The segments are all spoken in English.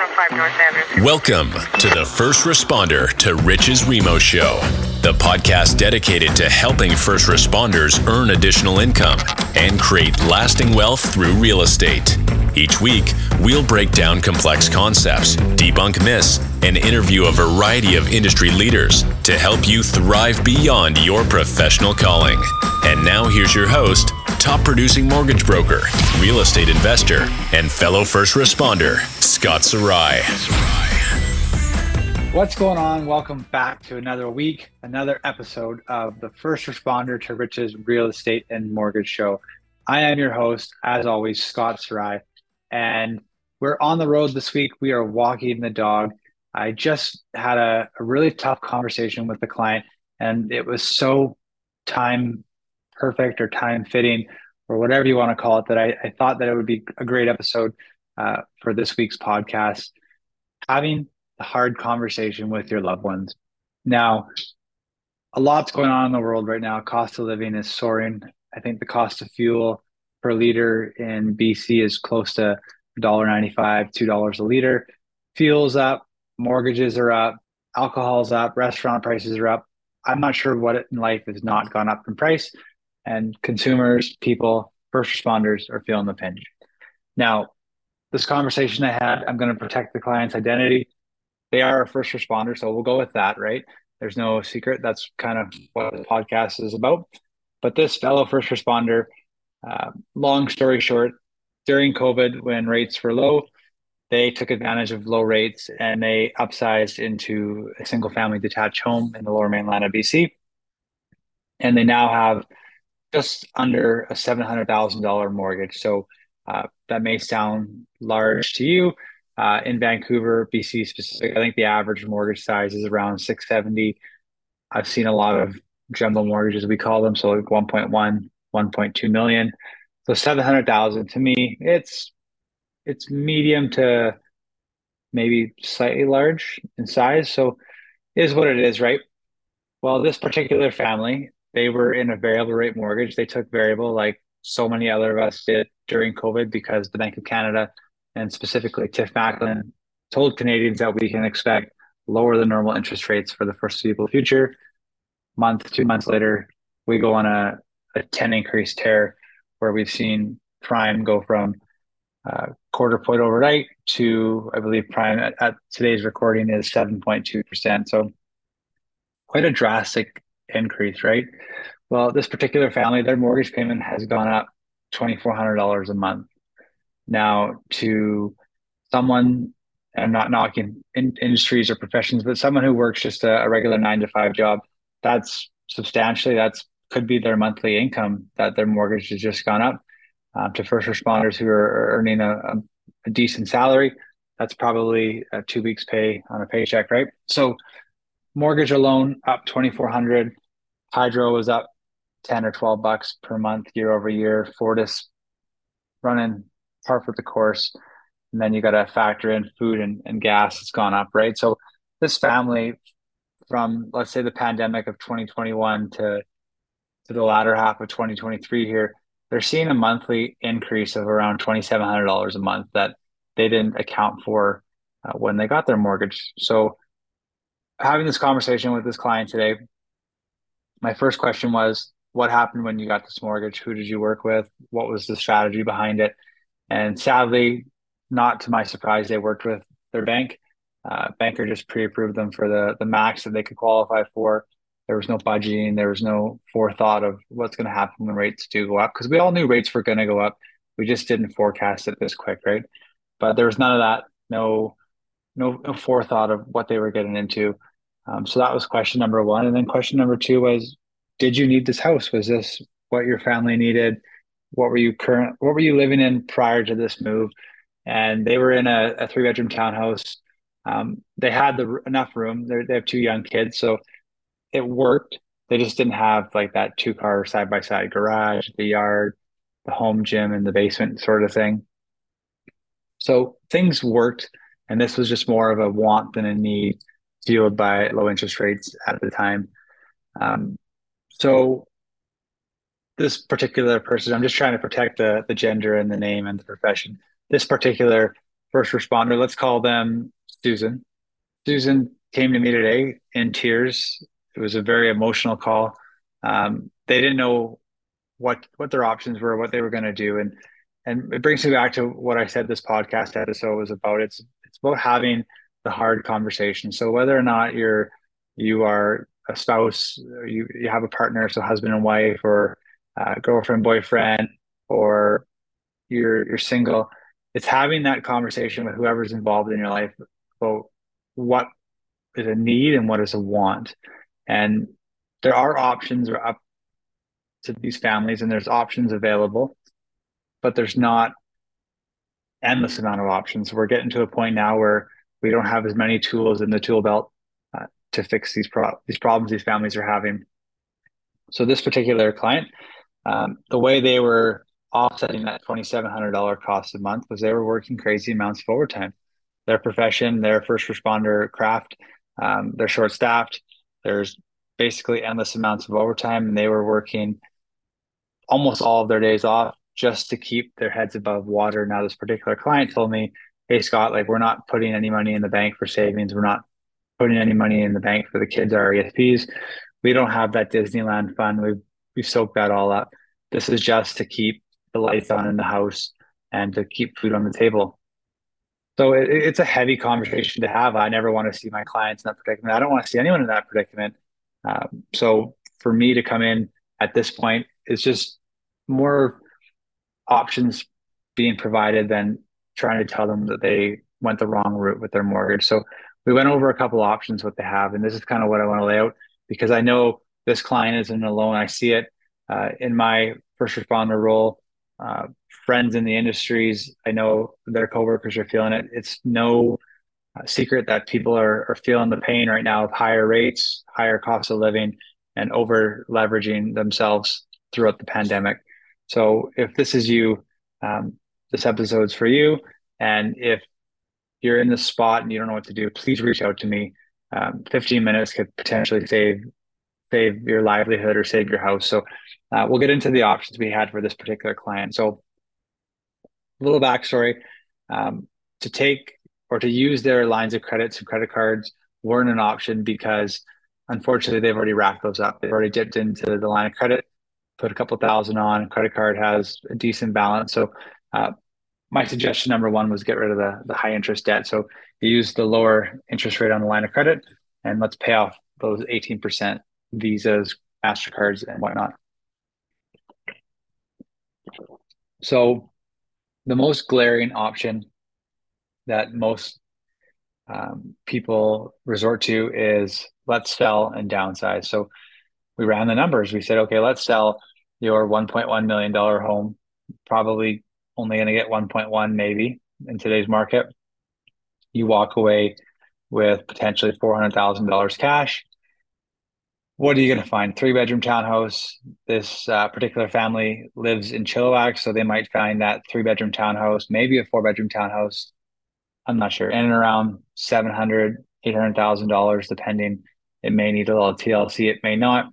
105 North Avenue. Welcome to the First Responder to Riches REMO Show, the podcast dedicated to helping first responders earn additional income and create lasting wealth through real estate. Each week, we'll break down complex concepts, debunk myths, and interview a variety of industry leaders to help you thrive beyond your professional calling. And now, here's your host, top producing mortgage broker, real estate investor, and fellow first responder, Scott Sarai. What's going on? Welcome back to another week, another episode of the First Responder to Riches Real Estate and Mortgage Show. I am your host, as always, Scott Sarai, and we're on the road this week. We are walking the dog. I just had a, a really tough conversation with the client, and it was so time perfect or time fitting or whatever you want to call it that I, I thought that it would be a great episode uh, for this week's podcast. Having the hard conversation with your loved ones. Now, a lot's going on in the world right now. Cost of living is soaring. I think the cost of fuel per liter in BC is close to $1.95, $2 a liter. Fuel's up, mortgages are up, alcohol's up, restaurant prices are up. I'm not sure what in life has not gone up in price. And consumers, people, first responders are feeling the pinch. Now, this conversation I had, I'm going to protect the client's identity. They are a first responder, so we'll go with that, right? There's no secret. That's kind of what the podcast is about. But this fellow first responder, uh, long story short, during COVID, when rates were low, they took advantage of low rates and they upsized into a single family detached home in the lower mainland of BC. And they now have just under a $700,000 mortgage. So uh, that may sound large to you. Uh, in Vancouver, BC specific, I think the average mortgage size is around 670. I've seen a lot of jumbo mortgages, we call them, so like 1.1, 1.2 million. So 700,000 to me, it's it's medium to maybe slightly large in size. So is what it is, right? Well, this particular family, they were in a variable rate mortgage. They took variable like so many other of us did during COVID because the Bank of Canada and specifically Tiff Macklem told Canadians that we can expect lower than normal interest rates for the foreseeable future. Month, two months later, we go on a, a 10 increase tear where we've seen prime go from uh, quarter point overnight to, I believe, prime at, at today's recording is 7.2%. So quite a drastic increase, right? Well, this particular family, their mortgage payment has gone up $2,400 a month. Now, to someone, I'm not knocking in industries or professions, but someone who works just a, a regular nine to five job, that's substantially, that's could be their monthly income that their mortgage has just gone up. Um, to first responders who are earning a, a, decent salary, that's probably a two weeks pay on a paycheck, right? So mortgage alone up 2400 hydro was up 10 or 12 bucks per month year over year. Fortis running par for the course. And then you got to factor in food and, and gas it's gone up right? So this family from let's say the pandemic of 2021 to to the latter half of 2023 here they're seeing a monthly increase of around $2700 a month that they didn't account for uh, when they got their mortgage so having this conversation with this client today, my first question was, what happened when you got this mortgage? Who did you work with? What was the strategy behind it? And sadly, not to my surprise, they worked with their bank. Uh, banker just pre-approved them for the the max that they could qualify for. There was no budgeting. There was no forethought of what's going to happen when rates do go up because we all knew rates were going to go up. We just didn't forecast it this quick, right? But there was none of that. No, no, no forethought of what they were getting into. Um, so that was question number one. And then question number two was, did you need this house? Was this what your family needed? What were you current? What were you living in prior to this move? And they were in a, a three bedroom townhouse. Um, they had the enough room. They're, they have two young kids, so it worked. They just didn't have like that two car side by side garage, the yard, the home gym, and the basement sort of thing. So things worked, and this was just more of a want than a need fueled by low interest rates at the time. Um, so this particular person, I'm just trying to protect the the gender and the name and the profession. This particular first responder. Let's call them Susan. Susan came to me today in tears. It was a very emotional call. Um, they didn't know what what their options were, what they were going to do, and and it brings me back to what I said this podcast episode was about. It's it's about having the hard conversation. So whether or not you're you are a spouse, you you have a partner, so husband and wife, or uh, girlfriend, boyfriend, or you're you're single, it's having that conversation with whoever's involved in your life about what is a need and what is a want. And there are options are up to these families and there's options available, but there's not endless amount of options. We're getting to a point now where we don't have as many tools in the tool belt uh, to fix these pro- these problems these families are having. So this particular client, um, the way they were offsetting that $2,700 cost a month was they were working crazy amounts of overtime. Their profession, their first responder craft, um, they're short staffed. There's basically endless amounts of overtime, and they were working almost all of their days off just to keep their heads above water. Now, this particular client told me, Hey, Scott, like we're not putting any money in the bank for savings. We're not putting any money in the bank for the kids, our ESPs. We don't have that Disneyland fund. We've, we've soaked that all up. This is just to keep the lights on in the house and to keep food on the table. So it, it's a heavy conversation to have. I never want to see my clients in that predicament. I don't want to see anyone in that predicament. Um, so for me to come in at this point is just more options being provided than trying to tell them that they went the wrong route with their mortgage. So we went over a couple options what they have, and this is kind of what I want to lay out because I know this client isn't alone. I see it uh, in my first responder role. Uh, friends in the industries, I know their coworkers are feeling it. It's no uh, secret that people are, are feeling the pain right now of higher rates, higher costs of living, and over leveraging themselves throughout the pandemic. So if this is you, um, this episode's for you. And if you're in this spot and you don't know what to do, please reach out to me. Um, 15 minutes could potentially save save your livelihood or save your house. So uh, we'll get into the options we had for this particular client. So little backstory: um, to take or to use their lines of credits and credit cards weren't an option because unfortunately they've already racked those up. They've already dipped into the line of credit, put a couple thousand on. Credit card has a decent balance. So uh, my suggestion number one was get rid of the, the high interest debt. So you use the lower interest rate on the line of credit and let's pay off those 18% visas, MasterCards, and whatnot. So the most glaring option that most um, people resort to is let's sell and downsize. So we ran the numbers. We said, okay, let's sell your $1.1 million home, probably only going to get 1.1 maybe in today's market. You walk away with potentially $400,000 cash. What are you going to find? Three bedroom townhouse. This uh, particular family lives in Chilliwack, so they might find that three bedroom townhouse, maybe a four bedroom townhouse. I'm not sure, in and around 700, $800,000, depending. It may need a little TLC, it may not.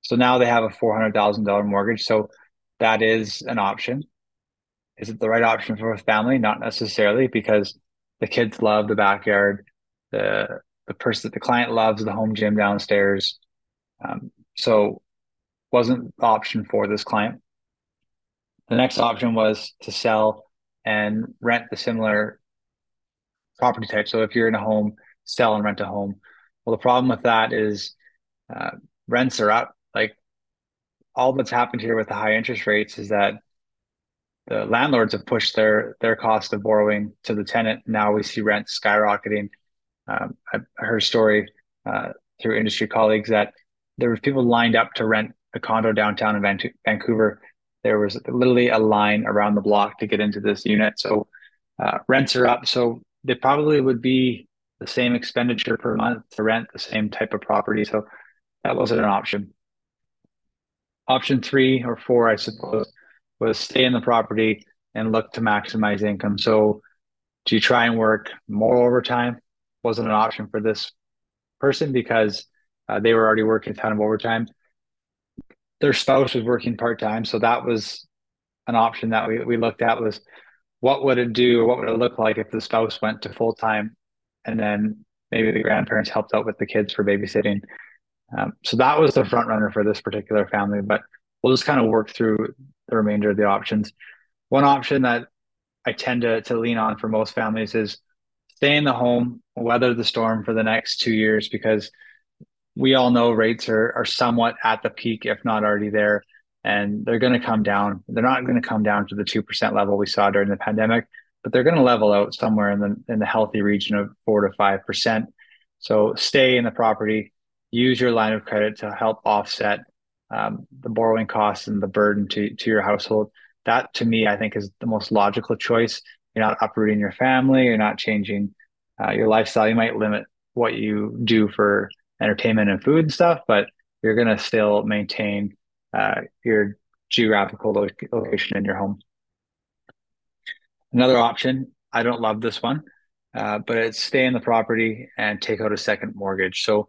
So now they have a $400,000 mortgage. So that is an option. Is it the right option for a family? Not necessarily because the kids love the backyard. The the person the client loves the home gym downstairs. Um, so wasn't the option for this client. The next option was to sell and rent the similar property type. So if you're in a home, sell and rent a home. Well, the problem with that is uh, rents are up. Like all that's happened here with the high interest rates is that the landlords have pushed their their cost of borrowing to the tenant. Now we see rent skyrocketing. Um, I heard a story uh, through industry colleagues that there was people lined up to rent a condo downtown in Vancouver. There was literally a line around the block to get into this unit. So uh, rents are up. So they probably would be the same expenditure per month to rent the same type of property. So that wasn't an option. Option three or four, I suppose, was stay in the property and look to maximize income. So do you try and work more overtime? Wasn't an option for this person because uh, they were already working a ton of overtime. Their spouse was working part time, so that was an option that we, we looked at was what would it do what would it look like if the spouse went to full time and then maybe the grandparents helped out with the kids for babysitting. Um, so that was the front runner for this particular family, but we'll just kind of work through the remainder of the options. One option that I tend to, to lean on for most families is stay in the home, weather the storm for the next two years because we all know rates are, are somewhat at the peak, if not already there, and they're going to come down. They're not going to come down to the 2% level we saw during the pandemic, but they're going to level out somewhere in the, in the healthy region of four to 5%. So stay in the property, use your line of credit to help offset um, the borrowing costs and the burden to, to your household. That to me, I think is the most logical choice. You're not uprooting your family. You're not changing uh, your lifestyle. You might limit what you do for entertainment and food and stuff, but you're going to still maintain uh, your geographical lo- location in your home. Another option, I don't love this one, uh, but it's stay in the property and take out a second mortgage. So,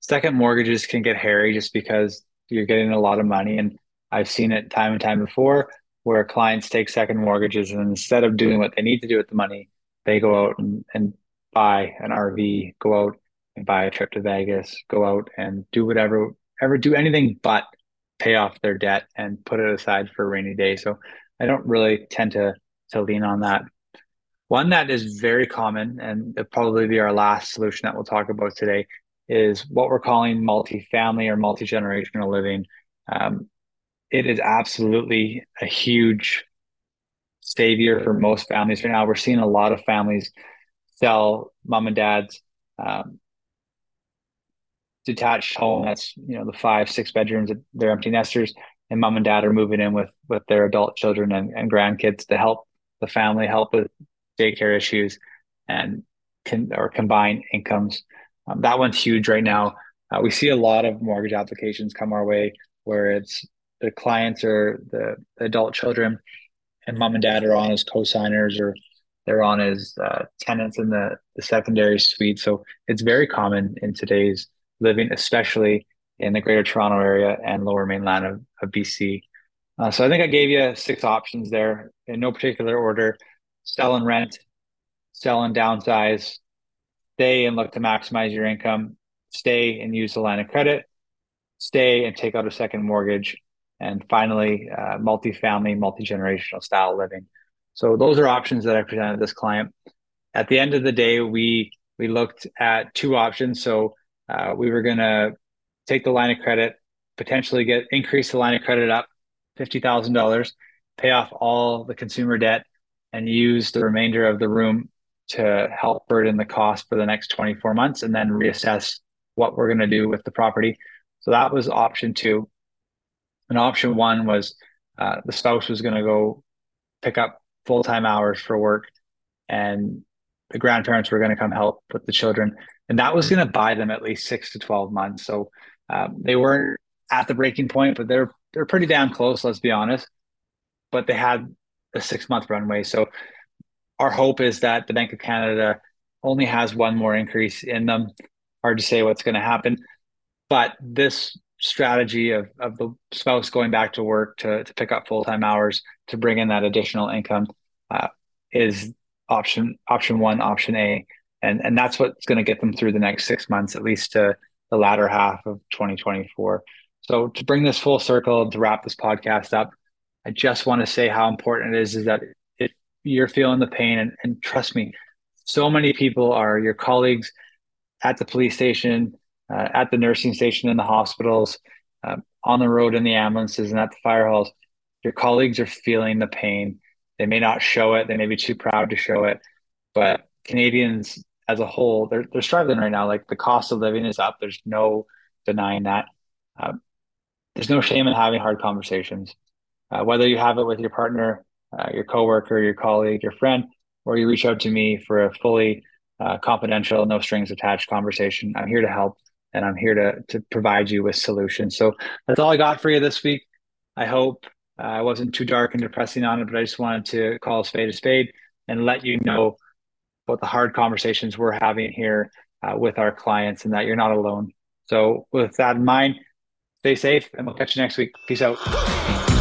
second mortgages can get hairy just because you're getting a lot of money. And I've seen it time and time before where clients take second mortgages and instead of doing what they need to do with the money, they go out and, and buy an RV, go out buy a trip to Vegas, go out and do whatever, ever do anything but pay off their debt and put it aside for a rainy day. So I don't really tend to to lean on that. One that is very common, and it'll probably be our last solution that we'll talk about today, is what we're calling multi-family or multi-generational living. Um, it is absolutely a huge savior for most families right now. We're seeing a lot of families sell mom and dad's um, detached home. That's you know the five, six bedrooms. They're empty nesters, and mom and dad are moving in with with their adult children and, and grandkids to help the family, help with daycare issues, and can or combine incomes. Um, that one's huge right now. Uh, we see a lot of mortgage applications come our way where it's the clients or the, the adult children and mom and dad are on as co-signers or they're on as uh, tenants in the, the secondary suite. So it's very common in today's living, especially in the greater Toronto area and lower mainland of, of BC. Uh, so I think I gave you six options there in no particular order sell and rent, sell and downsize, stay and look to maximize your income, stay and use the line of credit, stay and take out a second mortgage, and finally, uh, multifamily, multi generational style living. So those are options that I presented this client. At the end of the day, we we looked at two options. So uh, we were going to take the line of credit, potentially get increase the line of credit up fifty thousand dollars, pay off all the consumer debt, and use the remainder of the room to help burden the cost for the next 24 months and then reassess what we're going to do with the property. So that was option two. And option one was uh, the spouse was going to go pick up full time hours for work and the grandparents were going to come help with the children. And that was going to buy them at least six to 12 months. So um, they weren't at the breaking point, but they're, they're pretty damn close, let's be honest. But they had a six month runway. So our hope is that the Bank of Canada only has one more increase in them. Hard to say what's going to happen, but this strategy of, of the spouse going back to work to, to pick up full time hours to bring in that additional income uh, is option option one, option A, and and that's what's going to get them through the next six months, at least to the latter half of 2024. So to bring this full circle to wrap this podcast up, I just want to say how important it is is that it, you're feeling the pain and, and trust me, so many people are your colleagues at the police station, uh, at the nursing station in the hospitals, uh, on the road in the ambulances and at the fire halls. Your colleagues are feeling the pain. They may not show it. They may be too proud to show it, but Canadians as a whole, they're they're struggling right now. Like the cost of living is up. There's no denying that. Um, there's no shame in having hard conversations uh, whether you have it with your partner, uh, your coworker, your colleague, your friend, or you reach out to me for a fully uh, confidential, no strings attached conversation. I'm here to help and I'm here to, to provide you with solutions. So that's all I got for you this week. I hope uh, I wasn't too dark and depressing on it, but I just wanted to call a spade a spade and let you know what the hard conversations we're having here uh, with our clients and that you're not alone. So with that in mind, stay safe and we'll catch you next week. Peace out.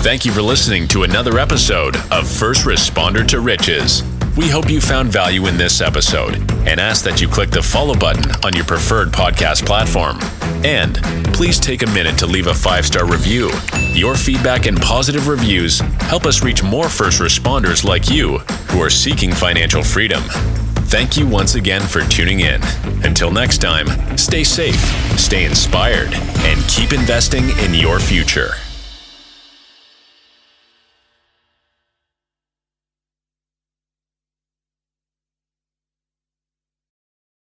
Thank you for listening to another episode of First Responder to Riches. We hope you found value in this episode and ask that you click the follow button on your preferred podcast platform. And please take a minute to leave a five star review. Your feedback and positive reviews help us reach more first responders like you who are seeking financial freedom. Thank you once again for tuning in. Until next time, stay safe, stay inspired, and keep investing in your future.